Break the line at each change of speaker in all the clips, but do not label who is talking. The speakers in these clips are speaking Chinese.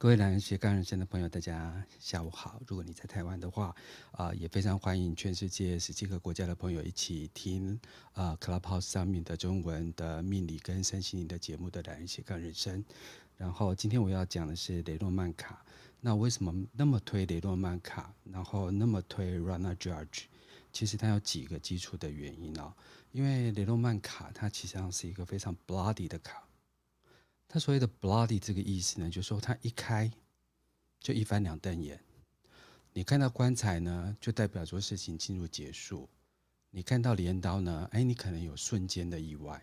各位蓝斜杠人生的朋友，大家下午好。如果你在台湾的话，啊、也非常欢迎全世界十七个国家的朋友一起听啊、呃、Clubhouse 上面的中文的命理跟身心灵的节目的蓝斜杠人生。然后今天我要讲的是雷诺曼卡。那为什么那么推雷诺曼卡？然后那么推 Rana Judge？其实它有几个基础的原因哦。因为雷诺曼卡它其实上是一个非常 bloody 的卡。他所谓的 bloody 这个意思呢，就是说他一开就一翻两瞪眼。你看到棺材呢，就代表说事情进入结束；你看到镰刀呢，哎，你可能有瞬间的意外；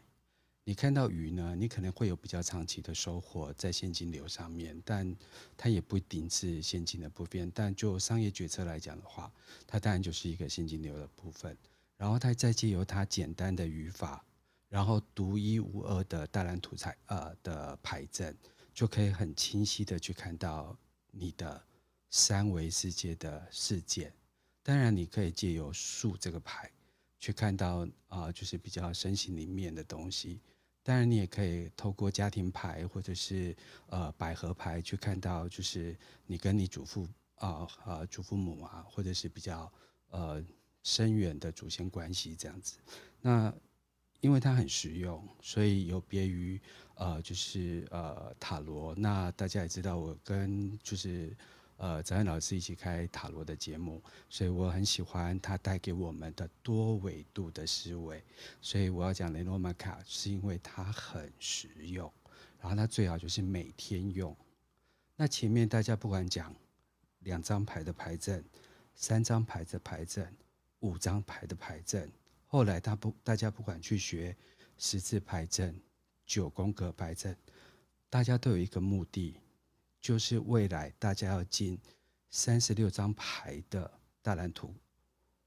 你看到鱼呢，你可能会有比较长期的收获在现金流上面，但它也不一定是现金的部分。但就商业决策来讲的话，它当然就是一个现金流的部分。然后它再借由它简单的语法。然后独一无二的大蓝图彩呃的牌阵，就可以很清晰的去看到你的三维世界的事件。当然，你可以借由树这个牌去看到啊、呃，就是比较身心里面的东西。当然，你也可以透过家庭牌或者是呃百合牌去看到，就是你跟你祖父啊啊、呃呃、祖父母啊，或者是比较呃深远的祖先关系这样子。那因为它很实用，所以有别于呃，就是呃塔罗。那大家也知道，我跟就是呃泽安老师一起开塔罗的节目，所以我很喜欢它带给我们的多维度的思维。所以我要讲雷诺曼卡，是因为它很实用，然后它最好就是每天用。那前面大家不管讲两张牌的牌阵、三张牌的牌阵、五张牌的牌阵。后来他不，大家不管去学十字牌阵、九宫格牌阵，大家都有一个目的，就是未来大家要进三十六张牌的大蓝图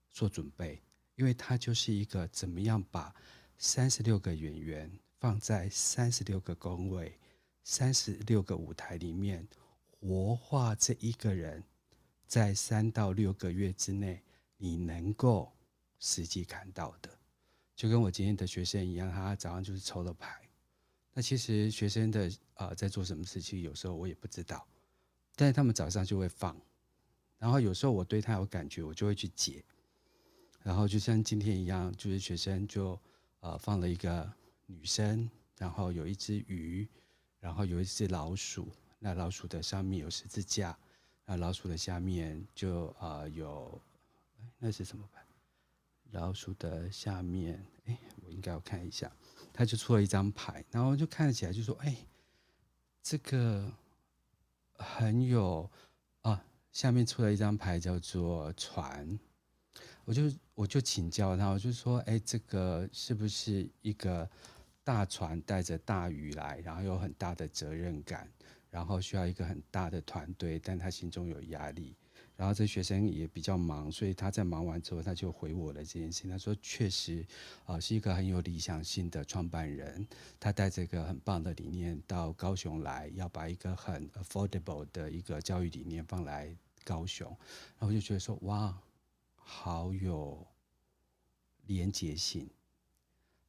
做准备，因为它就是一个怎么样把三十六个演员放在三十六个宫位、三十六个舞台里面，活化这一个人，在三到六个月之内，你能够。实际看到的，就跟我今天的学生一样，他早上就是抽了牌。那其实学生的啊、呃，在做什么事情，有时候我也不知道。但是他们早上就会放，然后有时候我对他有感觉，我就会去解。然后就像今天一样，就是学生就呃放了一个女生，然后有一只鱼，然后有一只老鼠。那老鼠的上面有十字架，那老鼠的下面就啊、呃、有，那是什么牌？老鼠的下面，哎，我应该要看一下，他就出了一张牌，然后就看起来就说，哎，这个很有啊，下面出了一张牌叫做船，我就我就请教他，我就说，哎，这个是不是一个大船带着大鱼来，然后有很大的责任感，然后需要一个很大的团队，但他心中有压力。然后这学生也比较忙，所以他在忙完之后，他就回我了这件事。他说：“确实，啊，是一个很有理想性的创办人。他带着一个很棒的理念到高雄来，要把一个很 affordable 的一个教育理念放来高雄。然后我就觉得说，哇，好有连结性。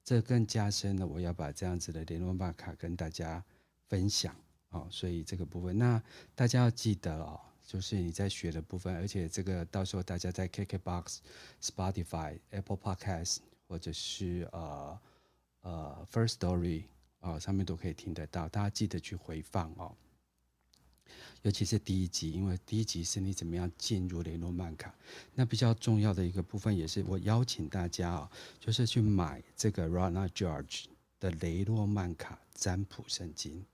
这更加深了我要把这样子的雷诺曼卡跟大家分享啊。所以这个部分，那大家要记得哦。”就是你在学的部分，而且这个到时候大家在 KKBOX、Spotify、Apple Podcast 或者是呃呃 First Story 啊、呃、上面都可以听得到，大家记得去回放哦。尤其是第一集，因为第一集是你怎么样进入雷诺曼卡，那比较重要的一个部分，也是我邀请大家啊、哦，就是去买这个 Rana George 的雷诺曼卡占卜圣经。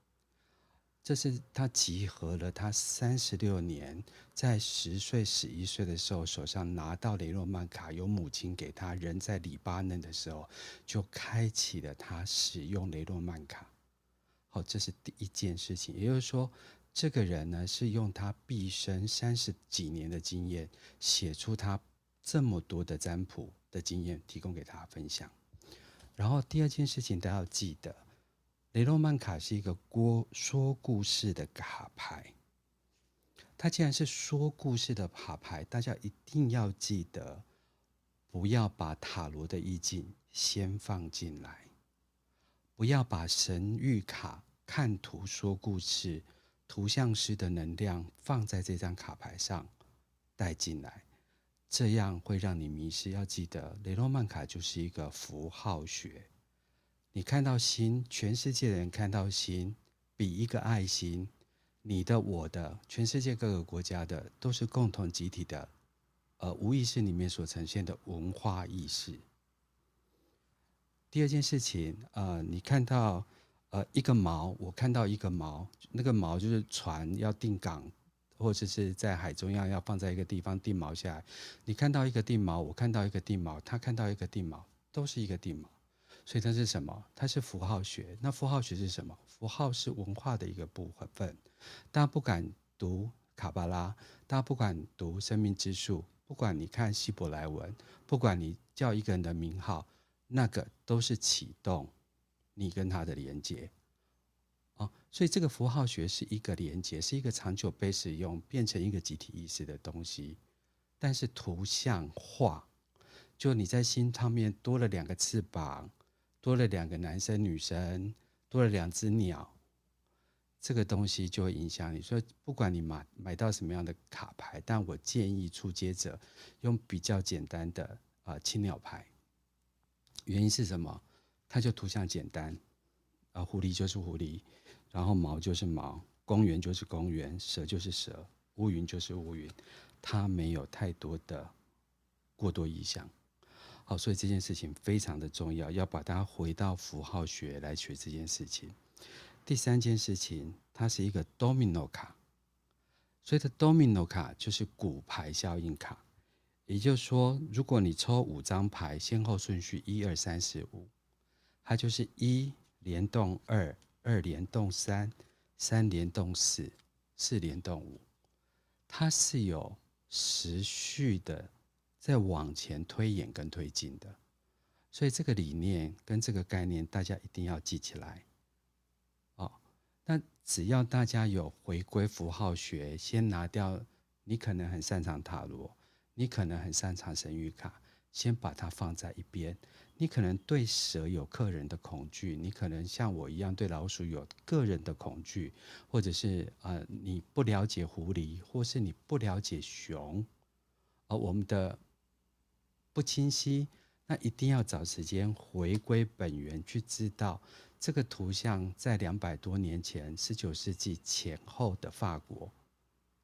这是他集合了他三十六年，在十岁、十一岁的时候，手上拿到雷诺曼卡，由母亲给他，人在黎巴嫩的时候，就开启了他使用雷诺曼卡。好，这是第一件事情。也就是说，这个人呢，是用他毕生三十几年的经验，写出他这么多的占卜的经验，提供给他分享。然后第二件事情，大家要记得。雷诺曼卡是一个说说故事的卡牌，它既然是说故事的卡牌，大家一定要记得，不要把塔罗的意境先放进来，不要把神谕卡看图说故事图像师的能量放在这张卡牌上带进来，这样会让你迷失。要记得，雷诺曼卡就是一个符号学。你看到心，全世界的人看到心，比一个爱心，你的、我的，全世界各个国家的，都是共同集体的，呃，无意识里面所呈现的文化意识。第二件事情，呃，你看到。呃，一个锚，我看到一个锚，那个锚就是船要定港，或者是在海中央要放在一个地方定锚下来。你看到一个定锚，我看到一个定锚，他看到一个定锚，都是一个定锚。所以它是什么？它是符号学。那符号学是什么？符号是文化的一个部分。大家不敢读卡巴拉，大家不敢读生命之树，不管你看希伯来文，不管你叫一个人的名号，那个都是启动。你跟他的连接，哦，所以这个符号学是一个连接，是一个长久被使用，变成一个集体意识的东西。但是图像化，就你在心上面多了两个翅膀，多了两个男生女生，多了两只鸟，这个东西就会影响你。所以不管你买买到什么样的卡牌，但我建议初阶者用比较简单的啊青鸟牌。原因是什么？它就图像简单，啊，狐狸就是狐狸，然后毛就是毛，公园就是公园，蛇就是蛇，乌云就是乌云，它没有太多的过多意象。好，所以这件事情非常的重要，要把它回到符号学来学这件事情。第三件事情，它是一个 domino 卡，所以的 domino 卡就是骨牌效应卡，也就是说，如果你抽五张牌，先后顺序一二三四五。它就是一联动二，二联动三，三联动四，四联动五，它是有持续的在往前推演跟推进的，所以这个理念跟这个概念大家一定要记起来。哦，那只要大家有回归符号学，先拿掉你可能很擅长塔罗，你可能很擅长神谕卡，先把它放在一边。你可能对蛇有个人的恐惧，你可能像我一样对老鼠有个人的恐惧，或者是呃你不了解狐狸，或是你不了解熊，而我们的不清晰，那一定要找时间回归本源，去知道这个图像在两百多年前，十九世纪前后的法国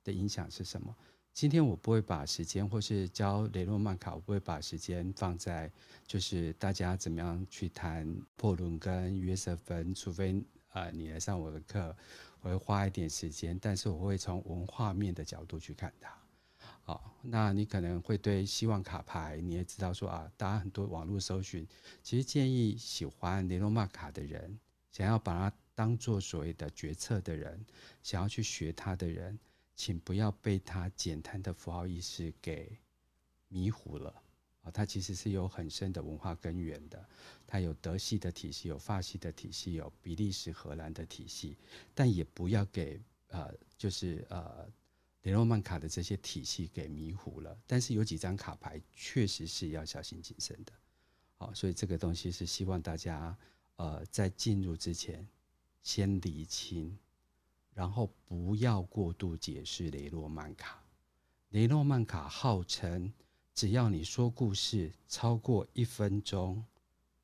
的影响是什么。今天我不会把时间，或是教雷诺曼卡，我不会把时间放在就是大家怎么样去谈破仑跟约瑟芬，除非、呃、你来上我的课，我会花一点时间，但是我会从文化面的角度去看它。好，那你可能会对希望卡牌，你也知道说啊，大家很多网络搜寻，其实建议喜欢雷诺曼卡的人，想要把它当做所谓的决策的人，想要去学它的人。请不要被它简单的符号意识给迷糊了啊！它其实是有很深的文化根源的。它有德系的体系，有法系的体系，有比利时、荷兰的体系。但也不要给呃，就是呃，雷诺曼卡的这些体系给迷糊了。但是有几张卡牌确实是要小心谨慎的。好，所以这个东西是希望大家呃，在进入之前先理清。然后不要过度解释雷诺曼卡。雷诺曼卡号称，只要你说故事超过一分钟，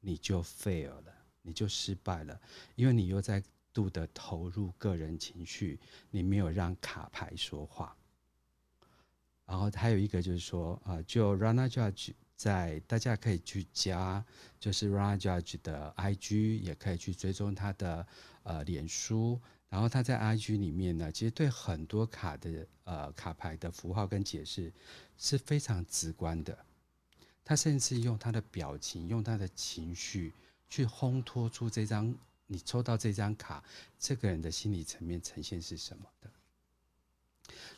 你就 fail 了，你就失败了，因为你又在度的投入个人情绪，你没有让卡牌说话。然后还有一个就是说，啊，就 Rana Judge 在，大家可以去加，就是 Rana Judge 的 IG，也可以去追踪他的呃脸书。然后他在 IG 里面呢，其实对很多卡的呃卡牌的符号跟解释是非常直观的。他甚至用他的表情，用他的情绪去烘托出这张你抽到这张卡，这个人的心理层面呈现是什么的。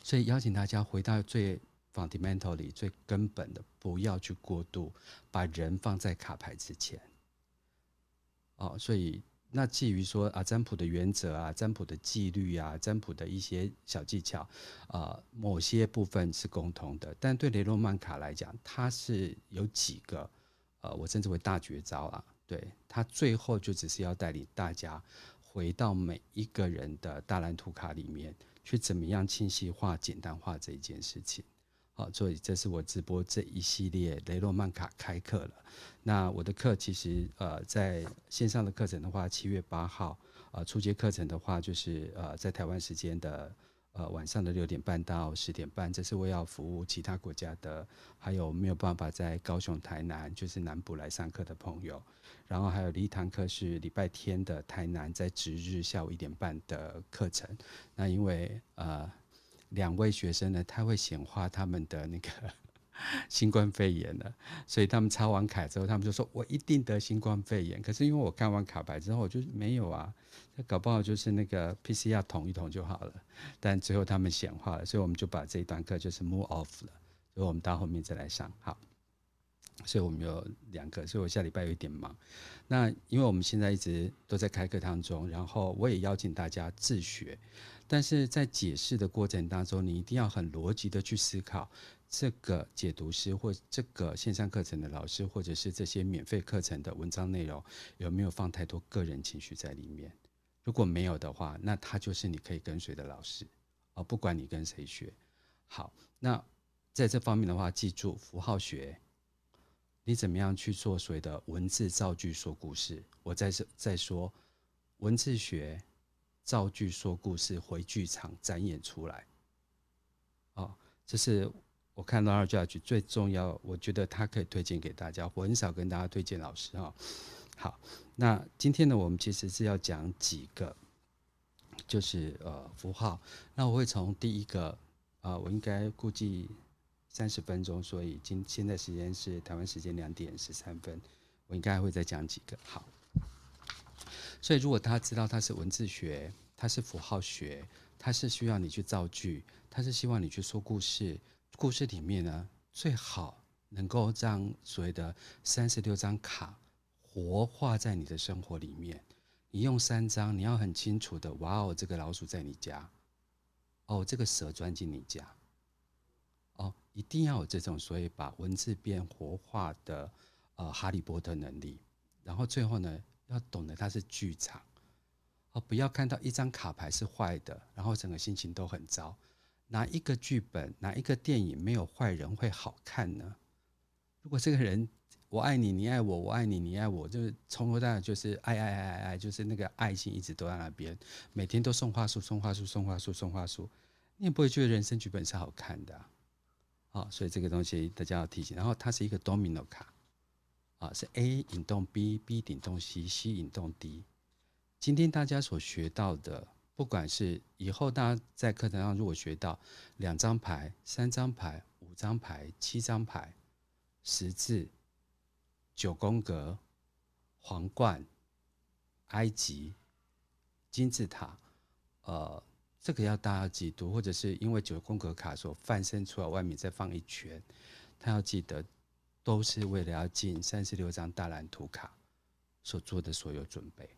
所以邀请大家回到最 fundamental 里最根本的，不要去过度把人放在卡牌之前。哦，所以。那至于说啊，占卜的原则啊，占卜的纪律啊，占卜的一些小技巧，啊、呃，某些部分是共同的，但对雷诺曼卡来讲，它是有几个，呃，我称之为大绝招啊。对，他最后就只是要带领大家回到每一个人的大蓝图卡里面，去怎么样清晰化、简单化这一件事情。好，所以这是我直播这一系列雷诺曼卡开课了。那我的课其实呃，在线上的课程的话，七月八号，呃，初阶课程的话就是呃，在台湾时间的呃晚上的六点半到十点半，这是为要服务其他国家的，还有没有办法在高雄、台南就是南部来上课的朋友。然后还有一堂课是礼拜天的台南，在值日下午一点半的课程。那因为呃。两位学生呢，他会显化他们的那个 新冠肺炎了，所以他们插完卡之后，他们就说：“我一定得新冠肺炎。”可是因为我看完卡牌之后，我就没有啊，那搞不好就是那个 PCR 捅一捅就好了。但最后他们显化了，所以我们就把这一段课就是 move off 了，所以我们到后面再来上。好，所以我们有两个，所以我下礼拜有点忙。那因为我们现在一直都在开课当中，然后我也邀请大家自学。但是在解释的过程当中，你一定要很逻辑的去思考，这个解读师或这个线上课程的老师，或者是这些免费课程的文章内容，有没有放太多个人情绪在里面？如果没有的话，那他就是你可以跟随的老师哦，不管你跟谁学。好，那在这方面的话，记住符号学，你怎么样去做所谓的文字造句说故事？我再说再说文字学。造句说故事，回剧场展演出来。哦，这是我看到二教局最重要，我觉得他可以推荐给大家。我很少跟大家推荐老师哈、哦。好，那今天呢，我们其实是要讲几个，就是呃符号。那我会从第一个，呃，我应该估计三十分钟，所以今现在时间是台湾时间两点十三分，我应该会再讲几个。好。所以，如果他知道他是文字学，他是符号学，他是需要你去造句，他是希望你去说故事。故事里面呢，最好能够让所谓的三十六张卡活化在你的生活里面。你用三张，你要很清楚的，哇哦，这个老鼠在你家，哦，这个蛇钻进你家，哦，一定要有这种，所以把文字变活化的，呃，哈利波特能力。然后最后呢，要懂得它是剧场，哦，不要看到一张卡牌是坏的，然后整个心情都很糟。哪一个剧本，哪一个电影没有坏人会好看呢？如果这个人我爱你，你爱我，我爱你，你爱我，就是从头到尾就是爱爱爱爱爱，就是那个爱心一直都在那边，每天都送花束，送花束，送花束，送花束，你也不会觉得人生剧本是好看的啊。所以这个东西大家要提醒。然后它是一个 domino 卡。啊，是 A 引动 B，B 引动 C，C 引动 D。今天大家所学到的，不管是以后大家在课堂上如果学到两张牌、三张牌、五张牌、七张牌、十字、九宫格、皇冠、埃及、金字塔，呃，这个要大家记住，或者是因为九宫格卡所泛生出来，外面再放一圈，他要记得。都是为了要进三十六张大蓝图卡所做的所有准备，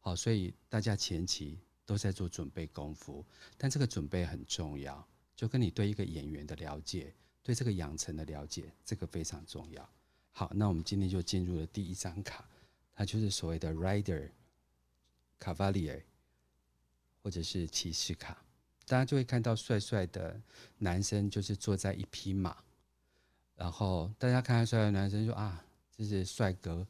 好，所以大家前期都在做准备功夫，但这个准备很重要，就跟你对一个演员的了解，对这个养成的了解，这个非常重要。好，那我们今天就进入了第一张卡，它就是所谓的 Rider、Cavalier 或者是骑士卡，大家就会看到帅帅的男生就是坐在一匹马。然后大家看看帅的男生说啊，这是帅哥，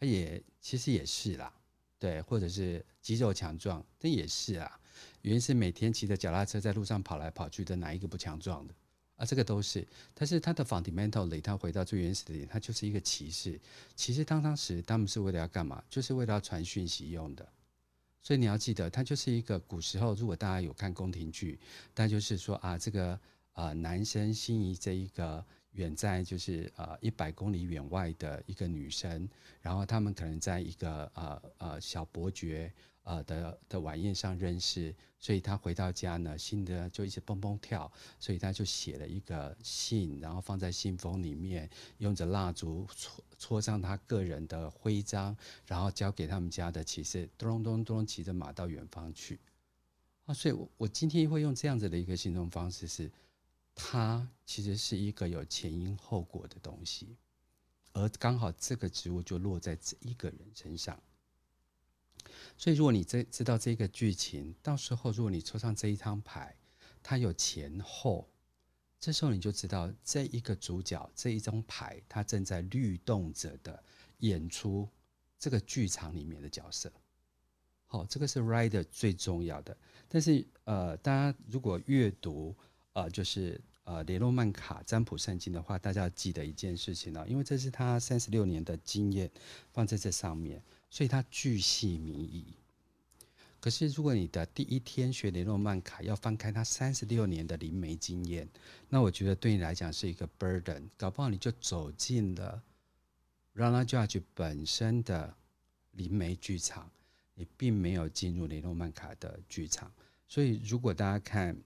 也其实也是啦，对，或者是肌肉强壮，这也是啊。原因是每天骑着脚踏车在路上跑来跑去的，哪一个不强壮的啊？这个都是。但是他的 fundamentally，他回到最原始的点，他就是一个骑士。骑士当当时他们是为了要干嘛？就是为了要传讯息用的。所以你要记得，他就是一个古时候，如果大家有看宫廷剧，那就是说啊，这个呃男生心仪这一个。远在就是呃一百公里远外的一个女生，然后他们可能在一个呃呃小伯爵呃的的晚宴上认识，所以他回到家呢，心的就一直蹦蹦跳，所以他就写了一个信，然后放在信封里面，用着蜡烛戳戳上他个人的徽章，然后交给他们家的骑士，咚咚咚骑着马到远方去。啊，所以我我今天会用这样子的一个行动方式是。它其实是一个有前因后果的东西，而刚好这个植物就落在这一个人身上。所以如果你这知道这个剧情，到时候如果你抽上这一张牌，它有前后，这时候你就知道这一个主角这一张牌，它正在律动着的演出这个剧场里面的角色。好，这个是 Rider 最重要的。但是呃，大家如果阅读呃，就是。呃，雷诺曼卡占卜圣经的话，大家要记得一件事情呢，因为这是他三十六年的经验放在这上面，所以他巨细靡遗。可是，如果你的第一天学雷诺曼卡要翻开他三十六年的灵媒经验，那我觉得对你来讲是一个 burden，搞不好你就走进了 Rana Judge 本身的灵媒剧场，你并没有进入雷诺曼卡的剧场。所以，如果大家看。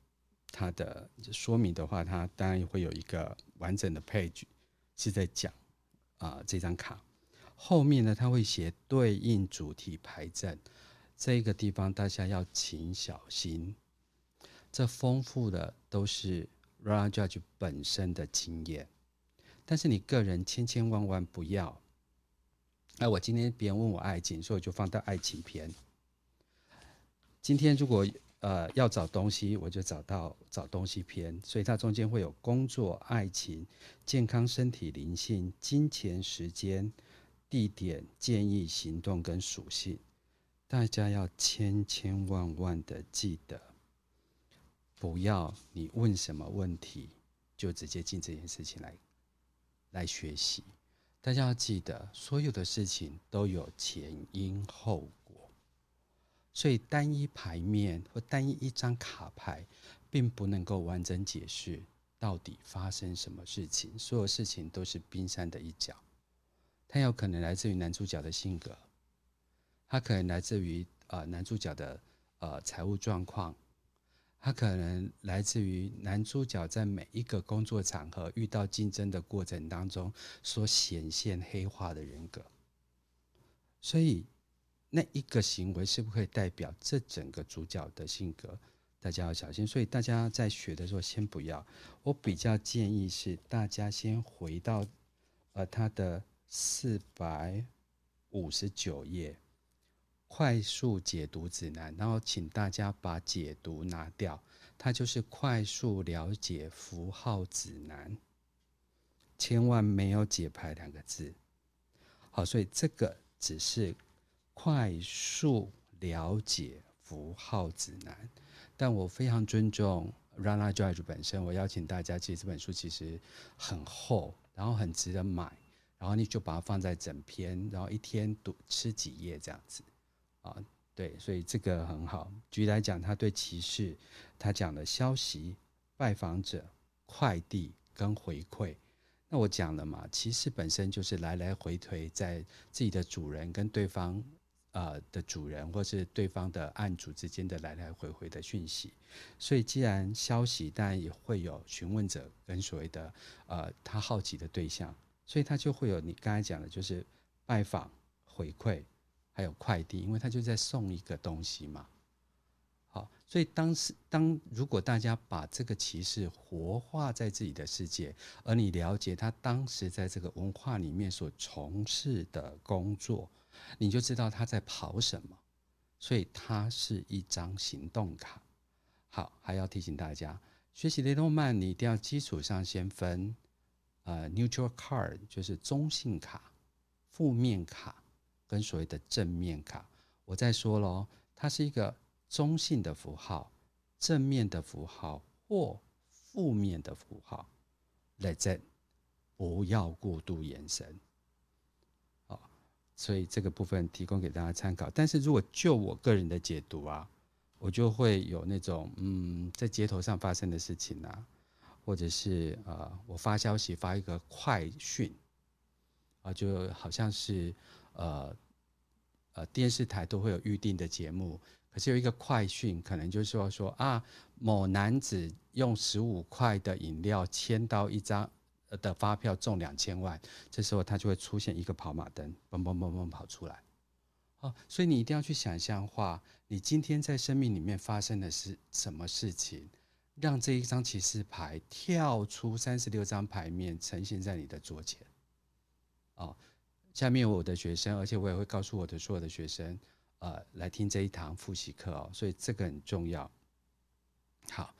它的说明的话，它当然会有一个完整的 page 是在讲啊、这张卡后面呢，它会写对应主题牌阵，这个地方大家要请小心。这丰富的都是 Rana Judge 本身的经验，但是你个人千千万万不要。哎，我今天别人问我爱情，所以我就放到爱情篇。今天如果。呃，要找东西，我就找到找东西篇，所以它中间会有工作、爱情、健康、身体、灵性、金钱、时间、地点、建议、行动跟属性。大家要千千万万的记得，不要你问什么问题就直接进这件事情来来学习。大家要记得，所有的事情都有前因后果。所以单一牌面或单一一张卡牌，并不能够完整解释到底发生什么事情。所有事情都是冰山的一角，它有可能来自于男主角的性格，它可能来自于呃男主角的呃财务状况，它可能来自于男主角在每一个工作场合遇到竞争的过程当中所显现黑化的人格。所以。那一个行为是不是可以代表这整个主角的性格？大家要小心。所以大家在学的时候，先不要。我比较建议是大家先回到呃他的四百五十九页快速解读指南，然后请大家把解读拿掉，它就是快速了解符号指南，千万没有解牌两个字。好，所以这个只是。快速了解符号指南，但我非常尊重 Rana Judge 本身。我邀请大家，其实这本书其实很厚，然后很值得买，然后你就把它放在整篇，然后一天读吃几页这样子啊？对，所以这个很好。举例来讲，他对骑士，他讲的消息、拜访者、快递跟回馈。那我讲了嘛，骑士本身就是来来回回在自己的主人跟对方。呃的主人或是对方的案主之间的来来回回的讯息，所以既然消息，当然也会有询问者跟所谓的呃他好奇的对象，所以他就会有你刚才讲的，就是拜访、回馈，还有快递，因为他就在送一个东西嘛。好，所以当时当如果大家把这个骑士活化在自己的世界，而你了解他当时在这个文化里面所从事的工作。你就知道他在跑什么，所以它是一张行动卡。好，还要提醒大家，学习雷诺曼，你一定要基础上先分，呃，neutral card 就是中性卡、负面卡跟所谓的正面卡。我再说喽，它是一个中性的符号、正面的符号或负面的符号。Let's 不要过度延伸。所以这个部分提供给大家参考，但是如果就我个人的解读啊，我就会有那种嗯，在街头上发生的事情啊，或者是呃，我发消息发一个快讯啊，就好像是呃呃电视台都会有预定的节目，可是有一个快讯，可能就是说说啊，某男子用十五块的饮料签到一张。的发票中两千万，这时候它就会出现一个跑马灯，嘣嘣嘣嘣跑出来。哦，所以你一定要去想象化，你今天在生命里面发生的是什么事情，让这一张骑士牌跳出三十六张牌面，呈现在你的桌前。哦，下面我的学生，而且我也会告诉我的所有的学生，呃来听这一堂复习课哦，所以这个很重要。好，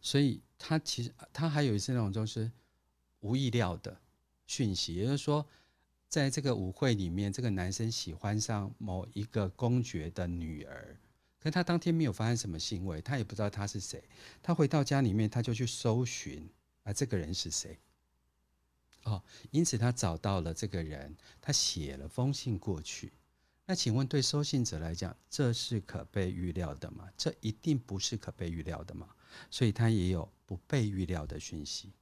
所以他其实他还有一次那种就是无意料的讯息，也就是说，在这个舞会里面，这个男生喜欢上某一个公爵的女儿，可他当天没有发生什么行为，他也不知道他是谁。他回到家里面，他就去搜寻啊，这个人是谁？哦，因此他找到了这个人，他写了封信过去。那请问，对收信者来讲，这是可被预料的吗？这一定不是可被预料的吗？所以他也有不被预料的讯息。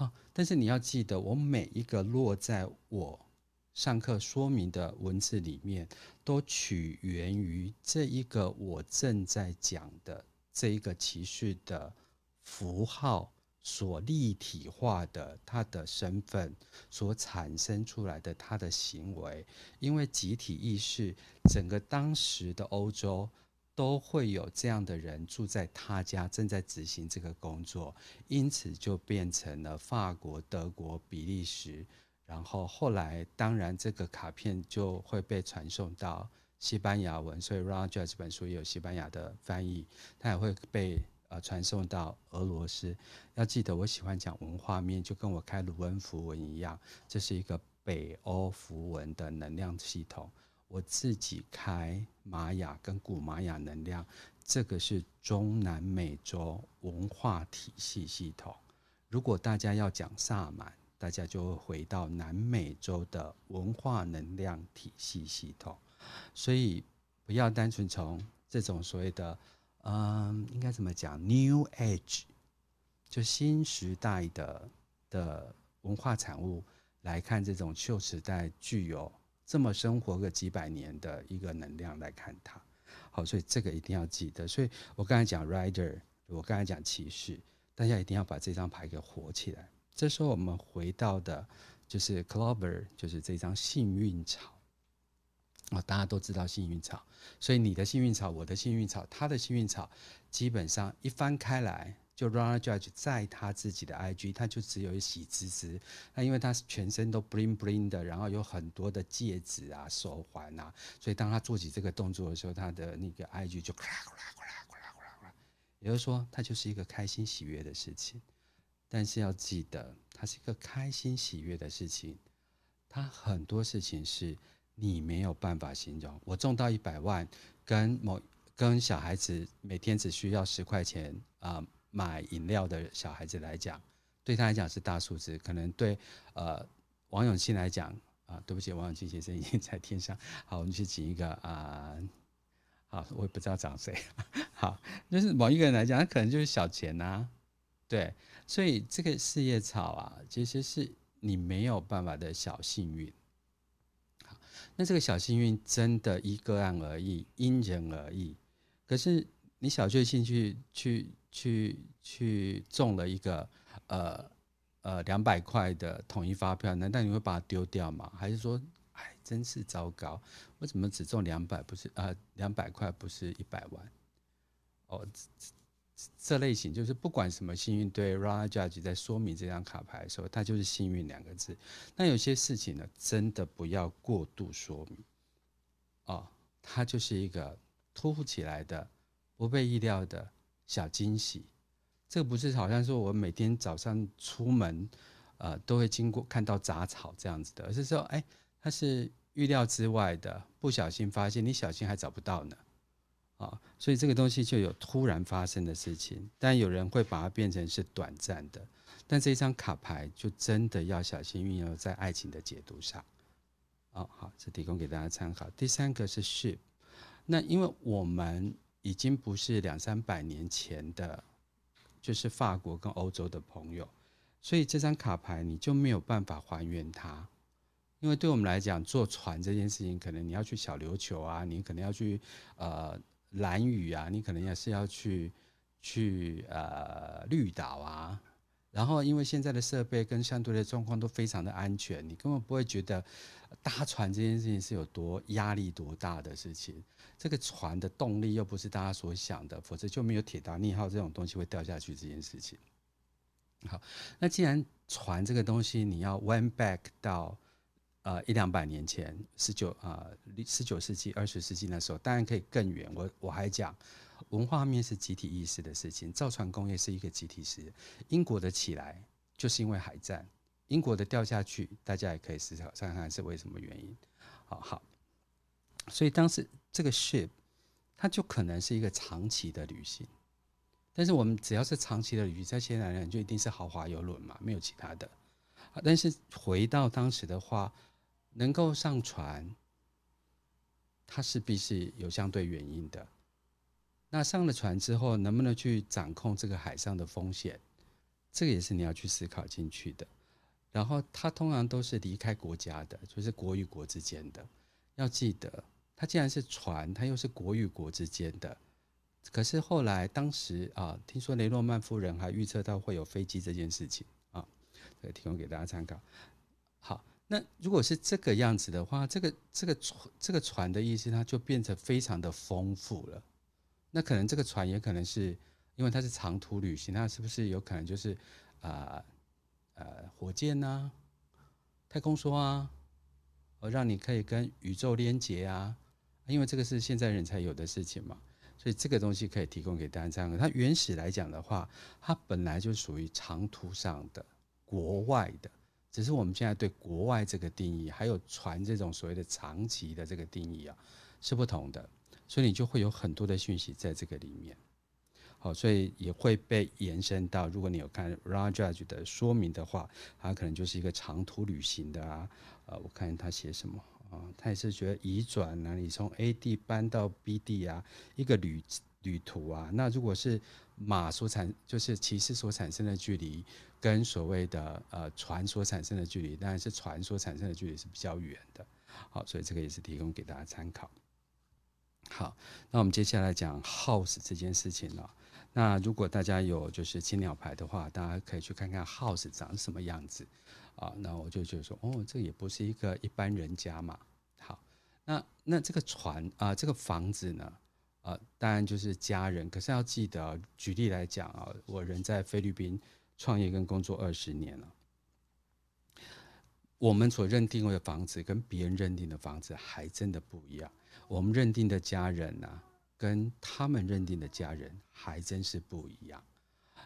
好，但是你要记得，我每一个落在我上课说明的文字里面，都取源于这一个我正在讲的这一个骑士的符号。所立体化的他的身份所产生出来的他的行为，因为集体意识，整个当时的欧洲都会有这样的人住在他家，正在执行这个工作，因此就变成了法国、德国、比利时，然后后来当然这个卡片就会被传送到西班牙文，所以 Raj 这本书也有西班牙的翻译，它也会被。呃，传送到俄罗斯，要记得，我喜欢讲文化面，就跟我开卢恩符文一样，这是一个北欧符文的能量系统。我自己开玛雅跟古玛雅能量，这个是中南美洲文化体系系统。如果大家要讲萨满，大家就会回到南美洲的文化能量体系系统。所以不要单纯从这种所谓的。嗯，应该怎么讲？New Age，就新时代的的文化产物来看，这种旧时代具有这么生活个几百年的一个能量来看它。好，所以这个一定要记得。所以我刚才讲 Rider，我刚才讲骑士，大家一定要把这张牌给活起来。这时候我们回到的就是 Clover，就是这张幸运草。哦，大家都知道幸运草，所以你的幸运草，我的幸运草，他的幸运草，基本上一翻开来，就 runge 在他自己的 IG，他就只有一喜滋滋。那因为他全身都 bling bling 的，然后有很多的戒指啊、手环啊，所以当他做起这个动作的时候，他的那个 IG 就咔啦咔啦咔啦咔啦咔啦，也就是说，他就是一个开心喜悦的事情。但是要记得，它是一个开心喜悦的事情，他很多事情是。你没有办法形容。我中到一百万，跟某跟小孩子每天只需要十块钱啊、呃、买饮料的小孩子来讲，对他来讲是大数字。可能对呃王永庆来讲啊、对不起，王永庆先生已经在天上。好，我们去请一个啊、好，我也不知道找谁。好，就是某一个人来讲，他可能就是小钱呐、啊。对，所以这个四叶草啊，其实是你没有办法的小幸运。那这个小幸运真的依个案而异，因人而异。可是你小确幸去去去去中了一个呃呃两百块的统一发票，难道你会把它丢掉吗？还是说，哎，真是糟糕，我怎么只中两百，不是啊两百块，不是一百万？哦。这这类型就是不管什么幸运，对 r a j a j 在说明这张卡牌的时候，它就是幸运两个字。那有些事情呢，真的不要过度说明，哦，它就是一个突如其来的、不被意料的小惊喜。这个不是好像说我每天早上出门，呃，都会经过看到杂草这样子的，而是说，哎，它是预料之外的，不小心发现，你小心还找不到呢。啊，所以这个东西就有突然发生的事情，但有人会把它变成是短暂的，但这一张卡牌就真的要小心运用在爱情的解读上。哦，好，这提供给大家参考。第三个是 ship，那因为我们已经不是两三百年前的，就是法国跟欧洲的朋友，所以这张卡牌你就没有办法还原它，因为对我们来讲，坐船这件事情，可能你要去小琉球啊，你可能要去呃。蓝屿啊，你可能也是要去去呃绿岛啊，然后因为现在的设备跟相对的状况都非常的安全，你根本不会觉得搭船这件事情是有多压力多大的事情。这个船的动力又不是大家所想的，否则就没有铁达尼号这种东西会掉下去这件事情。好，那既然船这个东西你要 went back 到呃一两百年前，十九啊十九世纪、二十世纪那时候，当然可以更远。我我还讲，文化面是集体意识的事情，造船工业是一个集体事业。英国的起来就是因为海战，英国的掉下去，大家也可以思考看看是为什么原因。好好，所以当时这个 ship，它就可能是一个长期的旅行。但是我们只要是长期的旅行，在现在来讲就一定是豪华游轮嘛，没有其他的。但是回到当时的话，能够上船，它势必是有相对原因的。那上了船之后，能不能去掌控这个海上的风险，这个也是你要去思考进去的。然后它通常都是离开国家的，就是国与国之间的。要记得，它既然是船，它又是国与国之间的。可是后来，当时啊，听说雷诺曼夫人还预测到会有飞机这件事情啊，可以提供给大家参考。好，那如果是这个样子的话，这个这个船这个船的意思，它就变成非常的丰富了。那可能这个船也可能是因为它是长途旅行，那是不是有可能就是啊呃，呃火箭呐、啊、太空梭啊，呃让你可以跟宇宙连接啊？因为这个是现在人才有的事情嘛。所以这个东西可以提供给大家参考。它原始来讲的话，它本来就属于长途上的国外的，只是我们现在对国外这个定义，还有船这种所谓的长期的这个定义啊，是不同的。所以你就会有很多的讯息在这个里面。好，所以也会被延伸到，如果你有看 Rajaj 的说明的话，它可能就是一个长途旅行的啊。呃，我看他写什么。啊，他也是觉得移转哪里从 A 地搬到 B 地啊，一个旅旅途啊。那如果是马所产，就是骑士所产生的距离，跟所谓的呃船所产生的距离，当然是船所产生的距离是比较远的。好，所以这个也是提供给大家参考。好，那我们接下来讲 House 这件事情了。那如果大家有就是青鸟牌的话，大家可以去看看 House 长什么样子。啊，那我就觉得说，哦，这也不是一个一般人家嘛。好，那那这个船啊，这个房子呢，啊，当然就是家人。可是要记得，举例来讲啊，我人在菲律宾创业跟工作二十年了，我们所认定的房子跟别人认定的房子还真的不一样。我们认定的家人呢，啊，跟他们认定的家人还真是不一样。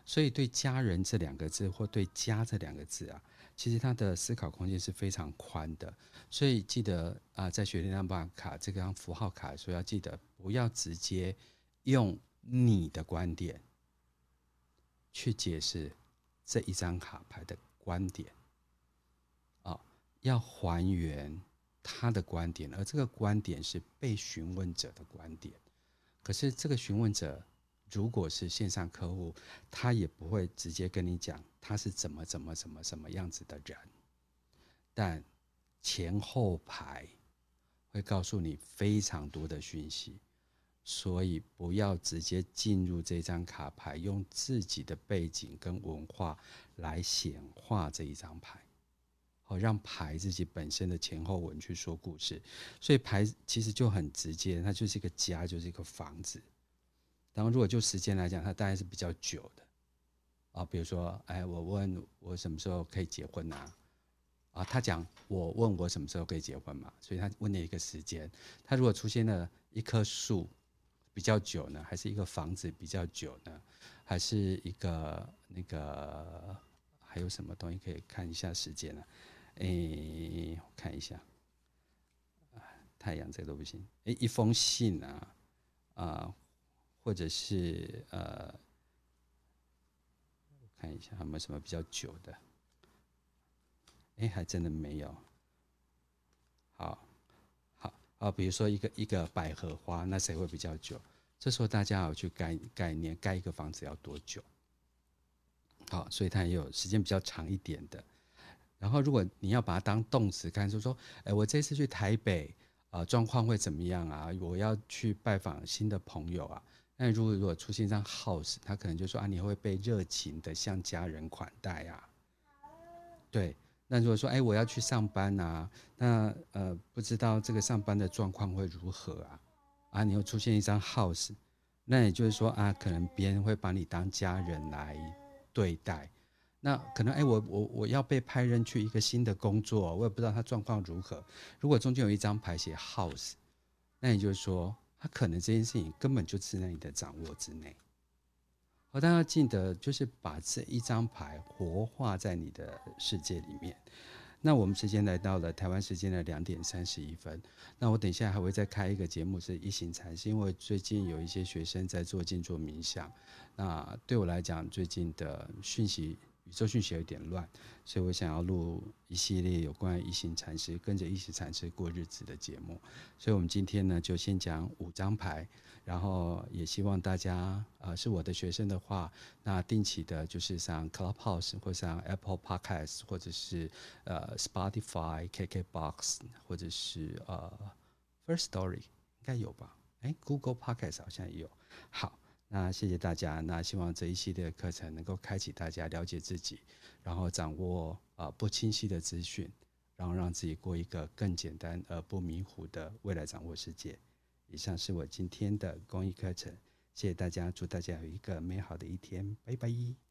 所以对“家人”这两个字，或对“家”这两个字啊。其实他的思考空间是非常宽的，所以记得啊、在学那张办卡这张符号卡的时候，要记得不要直接用你的观点去解释这一张卡牌的观点啊、哦，要还原他的观点，而这个观点是被询问者的观点。可是这个询问者如果是线上客户，他也不会直接跟你讲。他是怎么怎么怎么什么样子的人，但前后排会告诉你非常多的讯息，所以不要直接进入这张卡牌，用自己的背景跟文化来显化这一张牌，好让牌自己本身的前后文去说故事。所以牌其实就很直接，它就是一个家，就是一个房子。然后如果就时间来讲，它大概是比较久的。啊，比如说，哎，我问我什么时候可以结婚啊？啊，他讲我问我什么时候可以结婚嘛？所以他问了一个时间。他如果出现了一棵树比较久呢，还是一个房子比较久呢？还是一个那个还有什么东西可以看一下时间呢？哎，我看一下，太阳这个都不行。哎，一封信啊，啊，或者是呃。看一下有没有什么比较久的？哎，还真的没有。好，好，啊，比如说一个一个百合花，那谁会比较久？这时候大家要去概概念，盖一个房子要多久？好，所以它也有时间比较长一点的。然后，如果你要把它当动词看，就说，哎，我这次去台北啊，状况会怎么样啊？我要去拜访新的朋友啊。那如果如果出现一张 house，他可能就说啊，你会被热情的向家人款待啊。对，那如果说哎，我要去上班啊，那呃，不知道这个上班的状况会如何啊？啊，你又出现一张 house，那也就是说啊，可能别人会把你当家人来对待。那可能哎，我我我要被派任去一个新的工作，我也不知道他状况如何。如果中间有一张牌写 House，那也就是说，他可能这件事情根本就是在你的掌握之内。我大家记得，就是把这一张牌活化在你的世界里面。那我们时间来到了台湾时间的两点三十一分。那我等一下还会再开一个节目，是一行禅，是因为最近有一些学生在做静坐冥想。那对我来讲，最近的讯息。宇宙讯息有点乱，所以我想要录一系列有关一行禅师跟着一行禅师过日子的节目。所以，我们今天呢就先讲五张牌，然后也希望大家呃是我的学生的话，那定期的就是上 Clubhouse 或上 Apple Podcast 或者是呃 Spotify、KKBox 或者是呃 First Story 应该有吧？诶，Google Podcast 好像也有。好。那谢谢大家。那希望这一系列课程能够开启大家了解自己，然后掌握啊不清晰的资讯，然后让自己过一个更简单而不迷糊的未来掌握世界。以上是我今天的公益课程，谢谢大家，祝大家有一个美好的一天，拜拜。